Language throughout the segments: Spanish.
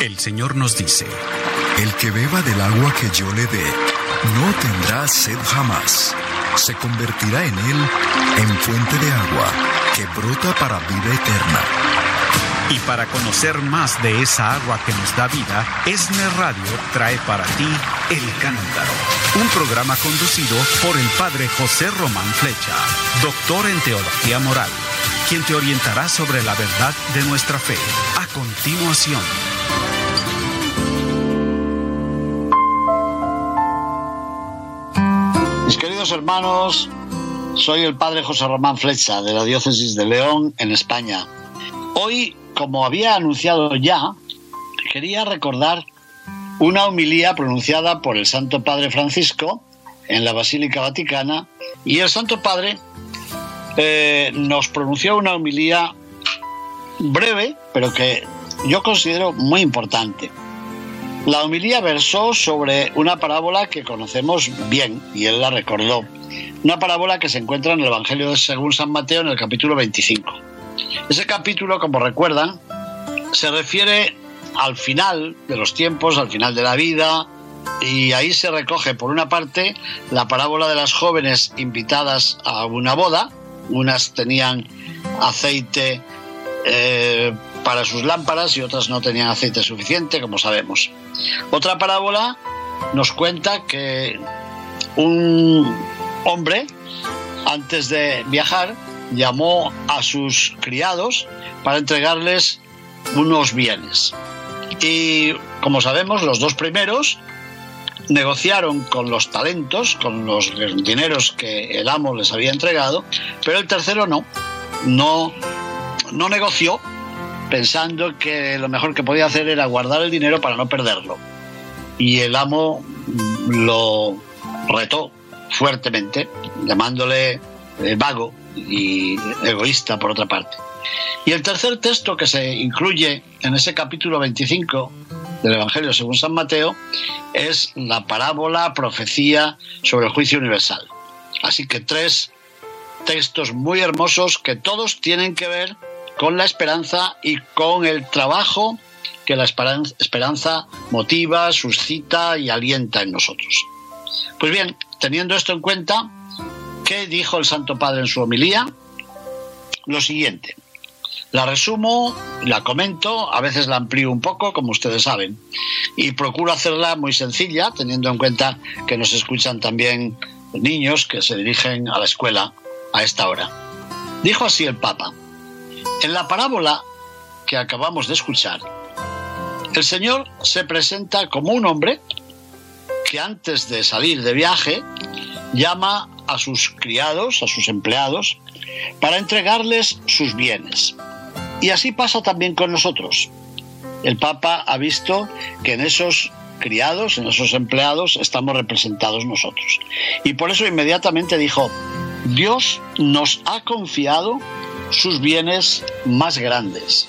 El Señor nos dice, El que beba del agua que yo le dé, no tendrá sed jamás. Se convertirá en él en fuente de agua que brota para vida eterna. y para conocer más de esa agua que nos da vida, ESNE Radio trae para ti El Cántaro, un programa conducido por el Padre José Román Flecha, doctor en Teología Moral, quien te orientará sobre la verdad de nuestra fe. A continuación. Hermanos, soy el padre José Román Flecha de la diócesis de León en España. Hoy, como había anunciado ya, quería recordar una homilía pronunciada por el Santo Padre Francisco en la Basílica Vaticana y el Santo Padre eh, nos pronunció una homilía breve, pero que yo considero muy importante. La homilía versó sobre una parábola que conocemos bien y él la recordó. Una parábola que se encuentra en el Evangelio de según San Mateo en el capítulo 25. Ese capítulo, como recuerdan, se refiere al final de los tiempos, al final de la vida, y ahí se recoge, por una parte, la parábola de las jóvenes invitadas a una boda. Unas tenían aceite eh, para sus lámparas y otras no tenían aceite suficiente, como sabemos. Otra parábola nos cuenta que un hombre, antes de viajar, llamó a sus criados para entregarles unos bienes. Y como sabemos, los dos primeros negociaron con los talentos, con los dineros que el amo les había entregado, pero el tercero no, no, no negoció pensando que lo mejor que podía hacer era guardar el dinero para no perderlo. Y el amo lo retó fuertemente, llamándole eh, vago y egoísta por otra parte. Y el tercer texto que se incluye en ese capítulo 25 del Evangelio según San Mateo es la parábola profecía sobre el juicio universal. Así que tres textos muy hermosos que todos tienen que ver con la esperanza y con el trabajo que la esperanza motiva, suscita y alienta en nosotros. Pues bien, teniendo esto en cuenta, ¿qué dijo el Santo Padre en su homilía? Lo siguiente. La resumo, la comento, a veces la amplío un poco, como ustedes saben, y procuro hacerla muy sencilla, teniendo en cuenta que nos escuchan también niños que se dirigen a la escuela a esta hora. Dijo así el Papa, en la parábola que acabamos de escuchar, el Señor se presenta como un hombre que antes de salir de viaje llama a sus criados, a sus empleados, para entregarles sus bienes. Y así pasa también con nosotros. El Papa ha visto que en esos criados, en esos empleados, estamos representados nosotros. Y por eso inmediatamente dijo, Dios nos ha confiado sus bienes más grandes.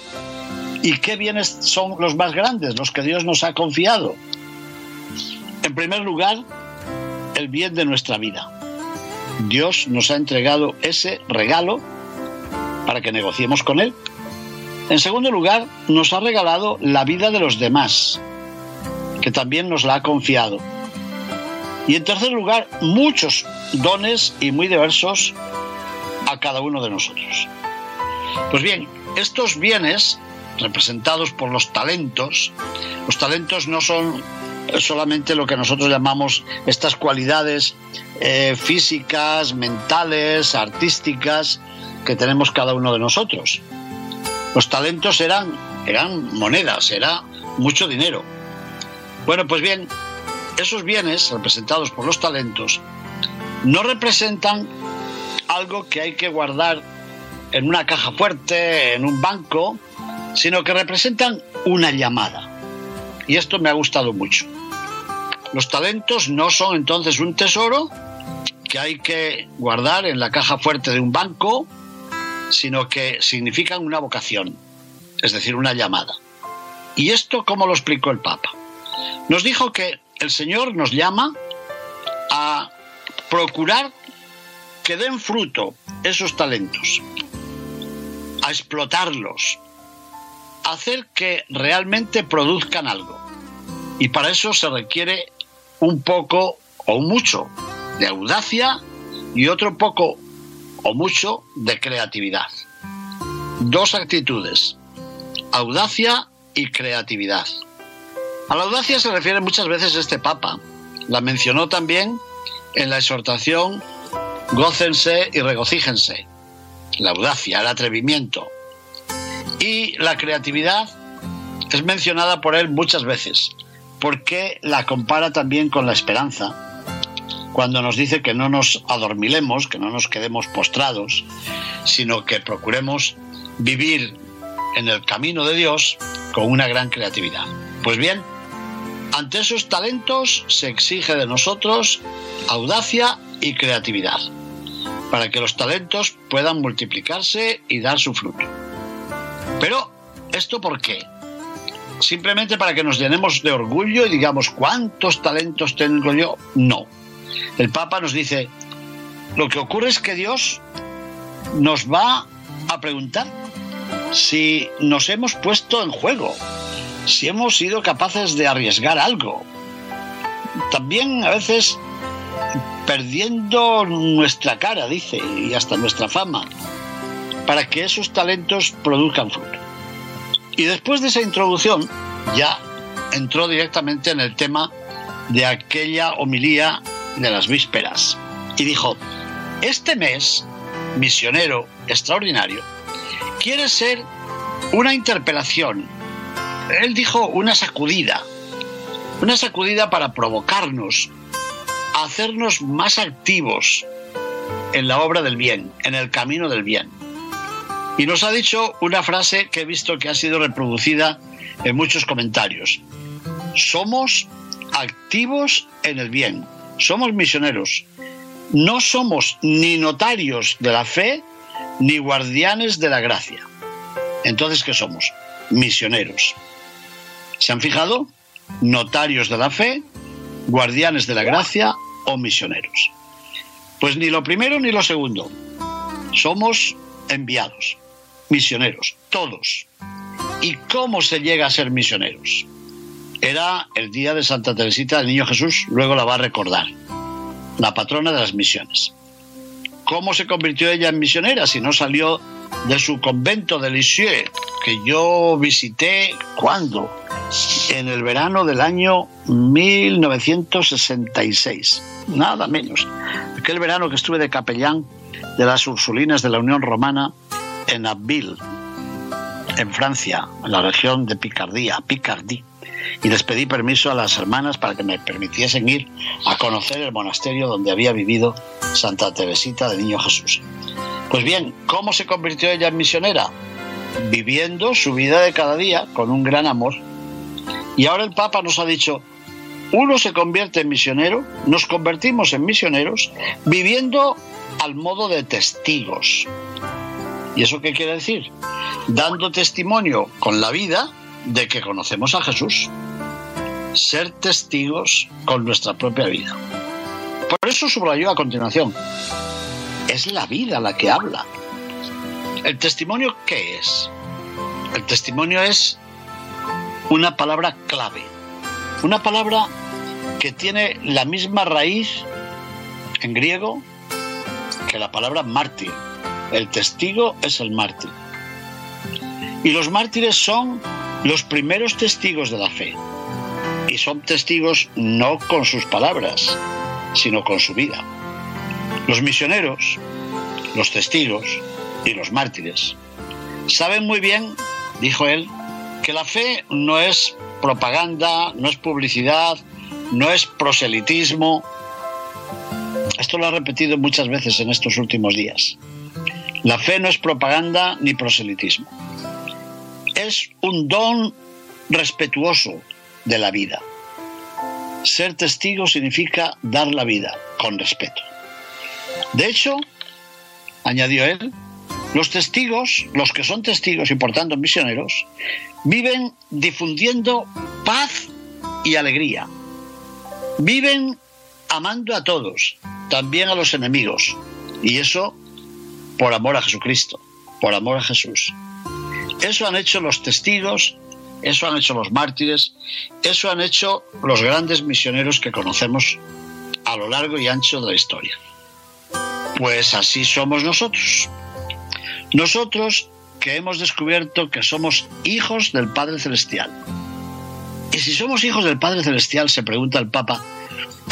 ¿Y qué bienes son los más grandes, los que Dios nos ha confiado? En primer lugar, el bien de nuestra vida. Dios nos ha entregado ese regalo para que negociemos con Él. En segundo lugar, nos ha regalado la vida de los demás, que también nos la ha confiado. Y en tercer lugar, muchos dones y muy diversos a cada uno de nosotros. Pues bien, estos bienes representados por los talentos, los talentos no son solamente lo que nosotros llamamos estas cualidades eh, físicas, mentales, artísticas que tenemos cada uno de nosotros. Los talentos eran, eran monedas, era mucho dinero. Bueno, pues bien, esos bienes representados por los talentos no representan algo que hay que guardar en una caja fuerte, en un banco, sino que representan una llamada. Y esto me ha gustado mucho. Los talentos no son entonces un tesoro que hay que guardar en la caja fuerte de un banco, sino que significan una vocación, es decir, una llamada. ¿Y esto cómo lo explicó el Papa? Nos dijo que el Señor nos llama a procurar que den fruto esos talentos, a explotarlos, hacer que realmente produzcan algo. Y para eso se requiere un poco o mucho de audacia y otro poco o mucho de creatividad. Dos actitudes, audacia y creatividad. A la audacia se refiere muchas veces este Papa. La mencionó también en la exhortación Gócense y regocíjense. La audacia, el atrevimiento. Y la creatividad es mencionada por él muchas veces, porque la compara también con la esperanza cuando nos dice que no nos adormilemos, que no nos quedemos postrados, sino que procuremos vivir en el camino de Dios con una gran creatividad. Pues bien, ante esos talentos se exige de nosotros audacia y creatividad, para que los talentos puedan multiplicarse y dar su fruto. Pero, ¿esto por qué? Simplemente para que nos llenemos de orgullo y digamos, ¿cuántos talentos tengo yo? No el Papa nos dice, lo que ocurre es que Dios nos va a preguntar si nos hemos puesto en juego, si hemos sido capaces de arriesgar algo. También a veces perdiendo nuestra cara, dice, y hasta nuestra fama, para que esos talentos produzcan fruto. Y después de esa introducción, ya entró directamente en el tema de aquella homilía de las vísperas y dijo, este mes, misionero extraordinario, quiere ser una interpelación. Él dijo una sacudida, una sacudida para provocarnos, hacernos más activos en la obra del bien, en el camino del bien. Y nos ha dicho una frase que he visto que ha sido reproducida en muchos comentarios. Somos activos en el bien somos misioneros. No somos ni notarios de la fe ni guardianes de la gracia. Entonces, ¿qué somos? Misioneros. ¿Se han fijado? Notarios de la fe, guardianes de la gracia o misioneros. Pues ni lo primero ni lo segundo. Somos enviados, misioneros, todos. ¿Y cómo se llega a ser misioneros? era el día de Santa Teresita del Niño Jesús, luego la va a recordar, la patrona de las misiones. ¿Cómo se convirtió ella en misionera si no salió de su convento de Lisieux, que yo visité cuando? En el verano del año 1966, nada menos. Aquel verano que estuve de capellán de las Ursulinas de la Unión Romana en Abbeville, en Francia, en la región de Picardía, Picardie y les pedí permiso a las hermanas para que me permitiesen ir a conocer el monasterio donde había vivido Santa Teresita de Niño Jesús. Pues bien, ¿cómo se convirtió ella en misionera? Viviendo su vida de cada día con un gran amor. Y ahora el Papa nos ha dicho, uno se convierte en misionero, nos convertimos en misioneros, viviendo al modo de testigos. ¿Y eso qué quiere decir? Dando testimonio con la vida de que conocemos a Jesús. Ser testigos con nuestra propia vida. Por eso subrayó a continuación. Es la vida la que habla. ¿El testimonio qué es? El testimonio es una palabra clave. Una palabra que tiene la misma raíz en griego que la palabra mártir. El testigo es el mártir. Y los mártires son los primeros testigos de la fe. Y son testigos no con sus palabras, sino con su vida. Los misioneros, los testigos y los mártires saben muy bien, dijo él, que la fe no es propaganda, no es publicidad, no es proselitismo. Esto lo ha repetido muchas veces en estos últimos días. La fe no es propaganda ni proselitismo es un don respetuoso de la vida. Ser testigo significa dar la vida con respeto. De hecho, añadió él, los testigos, los que son testigos y por tanto misioneros, viven difundiendo paz y alegría. Viven amando a todos, también a los enemigos. Y eso por amor a Jesucristo, por amor a Jesús. Eso han hecho los testigos, eso han hecho los mártires, eso han hecho los grandes misioneros que conocemos a lo largo y ancho de la historia. Pues así somos nosotros. Nosotros que hemos descubierto que somos hijos del Padre Celestial. Y si somos hijos del Padre Celestial, se pregunta el Papa,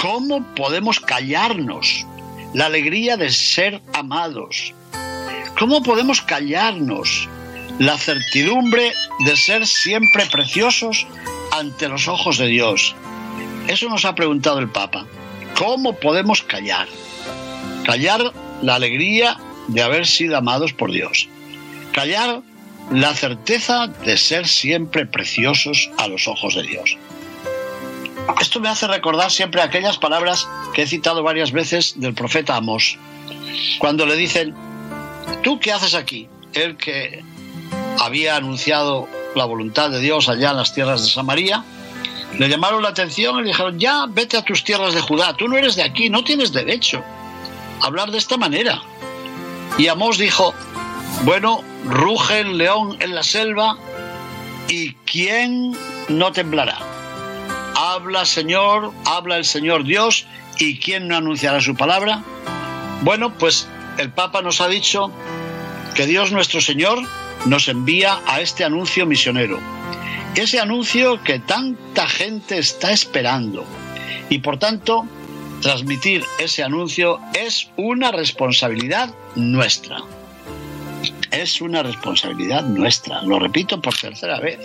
¿cómo podemos callarnos la alegría de ser amados? ¿Cómo podemos callarnos la certidumbre de ser siempre preciosos ante los ojos de Dios? Eso nos ha preguntado el Papa. ¿Cómo podemos callar? Callar la alegría de haber sido amados por Dios. Callar la certeza de ser siempre preciosos a los ojos de Dios. Esto me hace recordar siempre aquellas palabras que he citado varias veces del profeta Amos, cuando le dicen, ¿tú qué haces aquí? El que había anunciado la voluntad de Dios allá en las tierras de Samaria, le llamaron la atención y le dijeron, ya vete a tus tierras de Judá, tú no eres de aquí, no tienes derecho a hablar de esta manera. Y Amós dijo, bueno, ruge el león en la selva y ¿quién no temblará? Habla Señor, habla el Señor Dios y ¿quién no anunciará su palabra? Bueno, pues el Papa nos ha dicho que Dios nuestro Señor nos envía a este anuncio misionero. Ese anuncio que tanta gente está esperando. Y por tanto, transmitir ese anuncio es una responsabilidad nuestra. Es una responsabilidad nuestra, lo repito por tercera vez.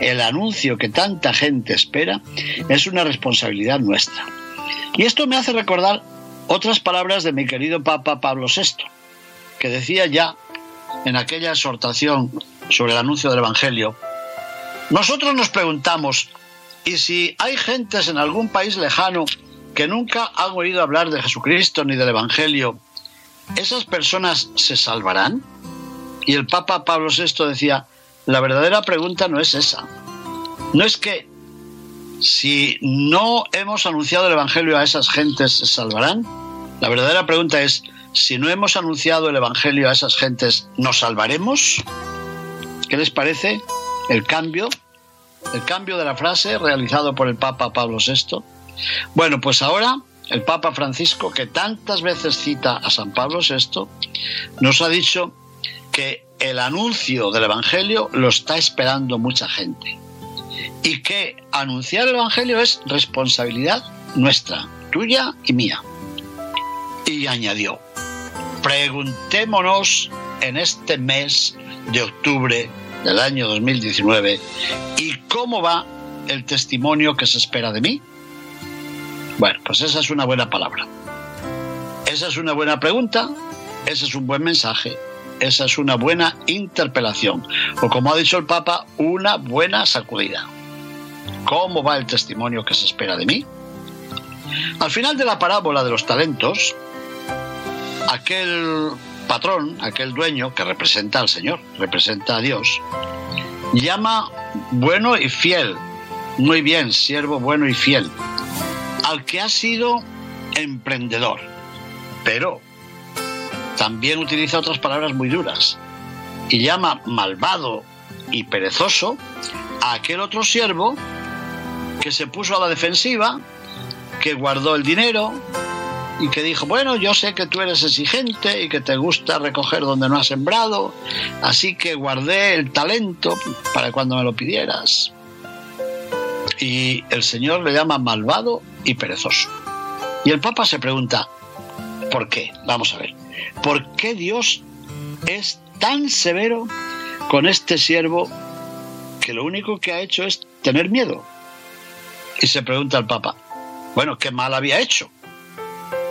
El anuncio que tanta gente espera es una responsabilidad nuestra. Y esto me hace recordar otras palabras de mi querido Papa Pablo VI, que decía ya en aquella exhortación sobre el anuncio del Evangelio, nosotros nos preguntamos, ¿y si hay gentes en algún país lejano que nunca han oído hablar de Jesucristo ni del Evangelio, ¿esas personas se salvarán? Y el Papa Pablo VI decía, la verdadera pregunta no es esa. No es que si no hemos anunciado el Evangelio a esas gentes, ¿se salvarán? La verdadera pregunta es, si no hemos anunciado el Evangelio a esas gentes, ¿nos salvaremos? ¿Qué les parece el cambio? El cambio de la frase realizado por el Papa Pablo VI. Bueno, pues ahora el Papa Francisco, que tantas veces cita a San Pablo VI, nos ha dicho que el anuncio del Evangelio lo está esperando mucha gente y que anunciar el Evangelio es responsabilidad nuestra, tuya y mía. Y añadió, preguntémonos en este mes de octubre del año 2019 y cómo va el testimonio que se espera de mí. Bueno, pues esa es una buena palabra. Esa es una buena pregunta, ese es un buen mensaje, esa es una buena interpelación, o como ha dicho el Papa, una buena sacudida. ¿Cómo va el testimonio que se espera de mí? Al final de la parábola de los talentos, aquel patrón, aquel dueño que representa al Señor, representa a Dios, llama bueno y fiel, muy bien, siervo bueno y fiel, al que ha sido emprendedor, pero también utiliza otras palabras muy duras y llama malvado y perezoso a aquel otro siervo que se puso a la defensiva, que guardó el dinero y que dijo, bueno, yo sé que tú eres exigente y que te gusta recoger donde no has sembrado, así que guardé el talento para cuando me lo pidieras. Y el Señor le llama malvado y perezoso. Y el Papa se pregunta, ¿por qué? Vamos a ver. ¿Por qué Dios es tan severo con este siervo que lo único que ha hecho es tener miedo? Y se pregunta el Papa, bueno, ¿qué mal había hecho?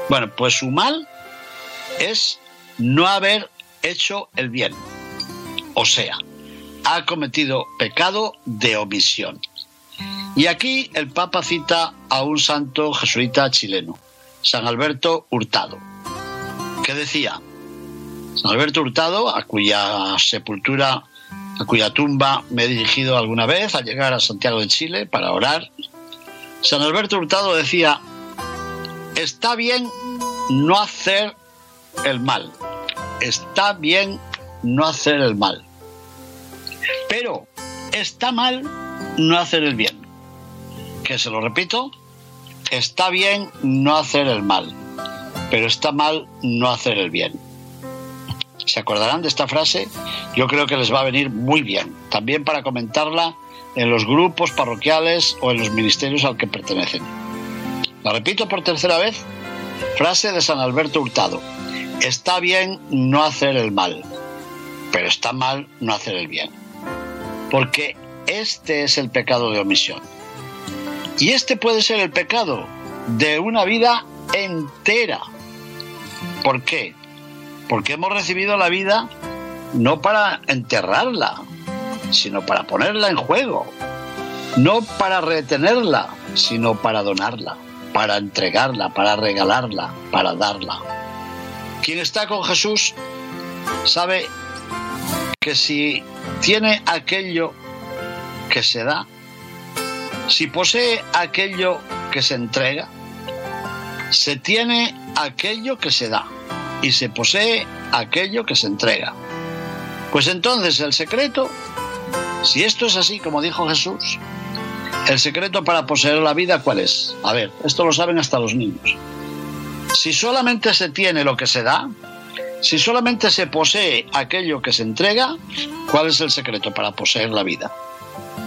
Bueno, pues su mal es no haber hecho el bien. O sea, ha cometido pecado de omisión. Y aquí el Papa cita a un santo jesuita chileno, San Alberto Hurtado, que decía, San Alberto Hurtado, a cuya sepultura, a cuya tumba me he dirigido alguna vez al llegar a Santiago de Chile para orar, San Alberto Hurtado decía, está bien no hacer el mal, está bien no hacer el mal. Pero está mal no hacer el bien. Que se lo repito, está bien no hacer el mal, pero está mal no hacer el bien. ¿Se acordarán de esta frase? Yo creo que les va a venir muy bien, también para comentarla en los grupos parroquiales o en los ministerios al que pertenecen. La repito por tercera vez, frase de San Alberto Hurtado. Está bien no hacer el mal, pero está mal no hacer el bien. Porque este es el pecado de omisión. Y este puede ser el pecado de una vida entera. ¿Por qué? Porque hemos recibido la vida no para enterrarla, sino para ponerla en juego. No para retenerla, sino para donarla, para entregarla, para regalarla, para darla. Quien está con Jesús sabe que si tiene aquello que se da, si posee aquello que se entrega, se tiene aquello que se da y se posee aquello que se entrega. Pues entonces el secreto, si esto es así como dijo Jesús, el secreto para poseer la vida, ¿cuál es? A ver, esto lo saben hasta los niños. Si solamente se tiene lo que se da, si solamente se posee aquello que se entrega, ¿cuál es el secreto para poseer la vida?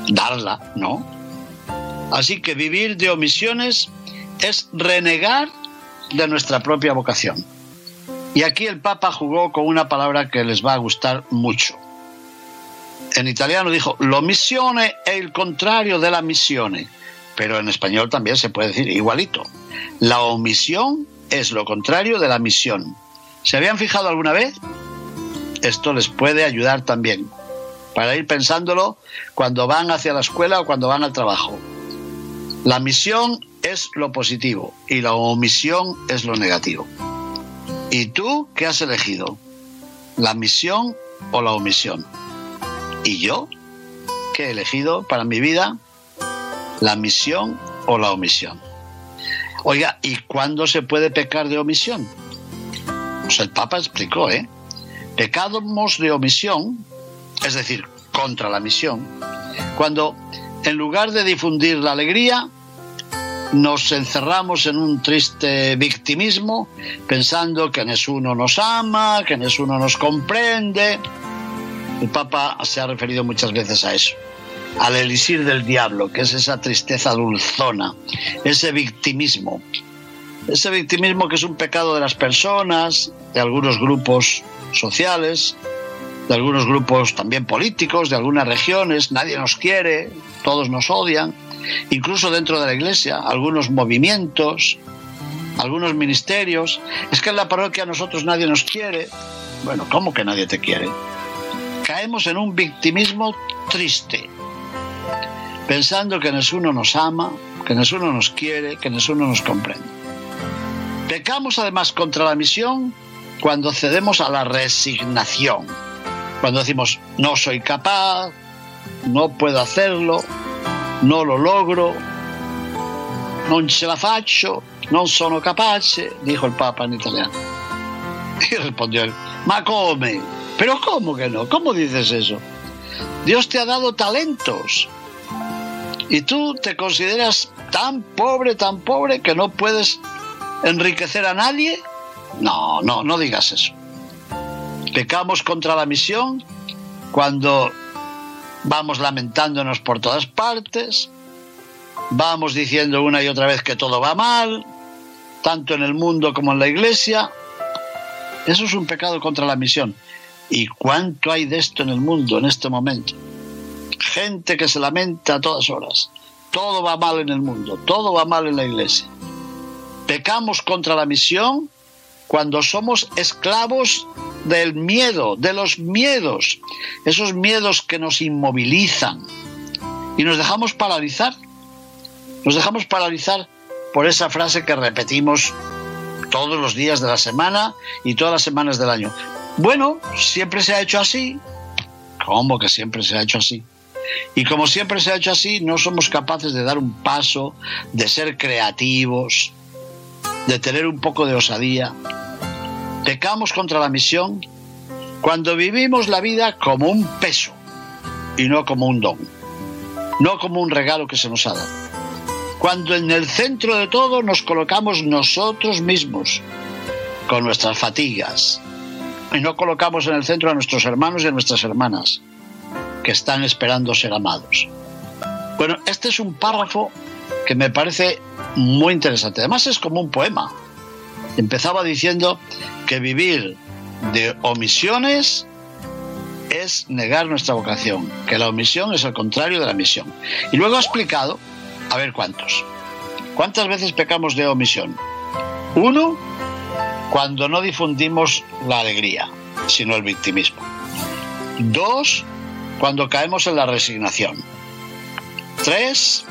Darla, ¿no? Así que vivir de omisiones es renegar de nuestra propia vocación. Y aquí el Papa jugó con una palabra que les va a gustar mucho. En italiano dijo, l'omissione è il contrario de la misione, pero en español también se puede decir igualito. La omisión es lo contrario de la misión. ¿Se habían fijado alguna vez? Esto les puede ayudar también, para ir pensándolo cuando van hacia la escuela o cuando van al trabajo. La misión es lo positivo y la omisión es lo negativo. ¿Y tú qué has elegido? ¿La misión o la omisión? ¿Y yo qué he elegido para mi vida? ¿La misión o la omisión? Oiga, ¿y cuándo se puede pecar de omisión? Pues el Papa explicó, ¿eh? Pecamos de omisión, es decir, contra la misión, cuando en lugar de difundir la alegría, nos encerramos en un triste victimismo, pensando que Nessuno nos ama, que Nessuno nos comprende. El Papa se ha referido muchas veces a eso, al elixir del diablo, que es esa tristeza dulzona, ese victimismo. Ese victimismo que es un pecado de las personas, de algunos grupos sociales, de algunos grupos también políticos, de algunas regiones, nadie nos quiere, todos nos odian incluso dentro de la iglesia, algunos movimientos, algunos ministerios. Es que en la parroquia a nosotros nadie nos quiere. Bueno, ¿cómo que nadie te quiere? Caemos en un victimismo triste, pensando que uno nos ama, que uno nos quiere, que uno nos comprende. Pecamos además contra la misión cuando cedemos a la resignación, cuando decimos no soy capaz, no puedo hacerlo, no lo logro, non ce la faccio, non sono capace, dijo el Papa en italiano. Y respondió ma come? Pero ¿cómo que no? ¿Cómo dices eso? Dios te ha dado talentos y tú te consideras tan pobre, tan pobre que no puedes enriquecer a nadie. No, no, no digas eso. Pecamos contra la misión cuando vamos lamentándonos por todas partes, vamos diciendo una y otra vez que todo va mal, tanto en el mundo como en la iglesia. Eso es un pecado contra la misión. ¿Y cuánto hay de esto en el mundo en este momento? Gente que se lamenta a todas horas. Todo va mal en el mundo, todo va mal en la iglesia. Pecamos contra la misión cuando somos esclavos del miedo, de los miedos, esos miedos que nos inmovilizan y nos dejamos paralizar. Nos dejamos paralizar por esa frase que repetimos todos los días de la semana y todas las semanas del año. Bueno, siempre se ha hecho así. ¿Cómo que siempre se ha hecho así? Y como siempre se ha hecho así, no somos capaces de dar un paso, de ser creativos, de tener un poco de osadía. Pecamos contra la misión cuando vivimos la vida como un peso, y no como un don, no como un regalo que se nos ha dado. Cuando en el centro de todo nos colocamos nosotros mismos, con nuestras fatigas, y no colocamos en el centro a nuestros hermanos y a nuestras hermanas, que están esperando ser amados. Bueno, este es un párrafo que me parece muy interesante. Además es como un poema. Empezaba diciendo que vivir de omisiones es negar nuestra vocación, que la omisión es el contrario de la misión. Y luego ha explicado, a ver cuántos. ¿Cuántas veces pecamos de omisión? Uno, cuando no difundimos la alegría, sino el victimismo. Dos, cuando caemos en la resignación. Tres,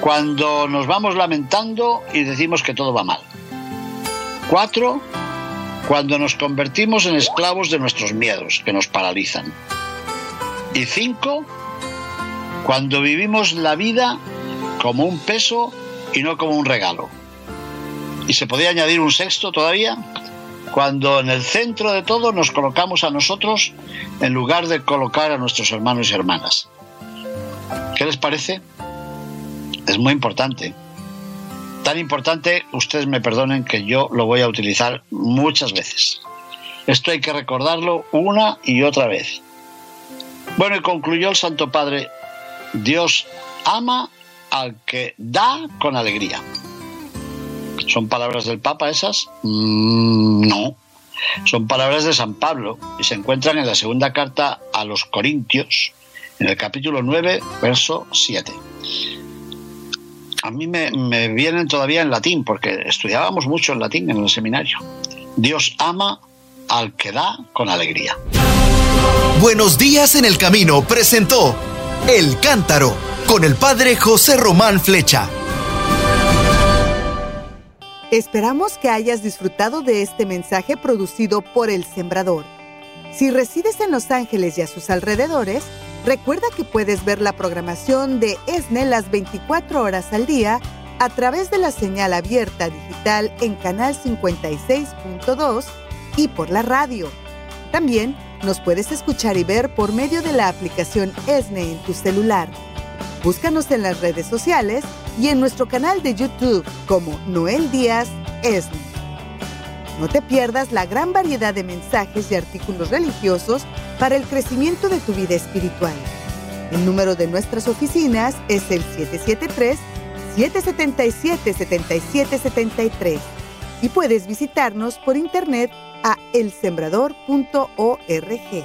cuando nos vamos lamentando y decimos que todo va mal. Cuatro, cuando nos convertimos en esclavos de nuestros miedos que nos paralizan. Y cinco, cuando vivimos la vida como un peso y no como un regalo. Y se podría añadir un sexto todavía, cuando en el centro de todo nos colocamos a nosotros en lugar de colocar a nuestros hermanos y hermanas. ¿Qué les parece? Es muy importante. Tan importante, ustedes me perdonen que yo lo voy a utilizar muchas veces. Esto hay que recordarlo una y otra vez. Bueno, y concluyó el Santo Padre, Dios ama al que da con alegría. ¿Son palabras del Papa esas? Mm, no. Son palabras de San Pablo y se encuentran en la segunda carta a los Corintios, en el capítulo 9, verso 7 a mí me, vienen todavía en latín, porque estudiábamos mucho en latín en el seminario. Dios ama al que da con alegría. Buenos días en el camino presentó El Cántaro con el padre José Román Flecha. Esperamos que hayas disfrutado de este mensaje producido por El Sembrador. Si resides en Los Ángeles y a sus alrededores, Recuerda que puedes ver la programación de ESNE las 24 horas al día a través de la señal abierta digital en canal 56.2 y por la radio. También nos puedes escuchar y ver por medio de la aplicación ESNE en tu celular. Búscanos en las redes sociales y en nuestro canal de YouTube como Noel Díaz ESNE. No te pierdas la gran variedad de mensajes y artículos religiosos para el crecimiento de tu vida espiritual. El número de nuestras oficinas es el 773-777-7773 y puedes visitarnos por internet a elsembrador.org.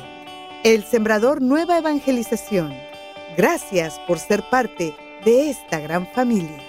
El Sembrador Nueva Evangelización. Gracias por ser parte de esta gran familia.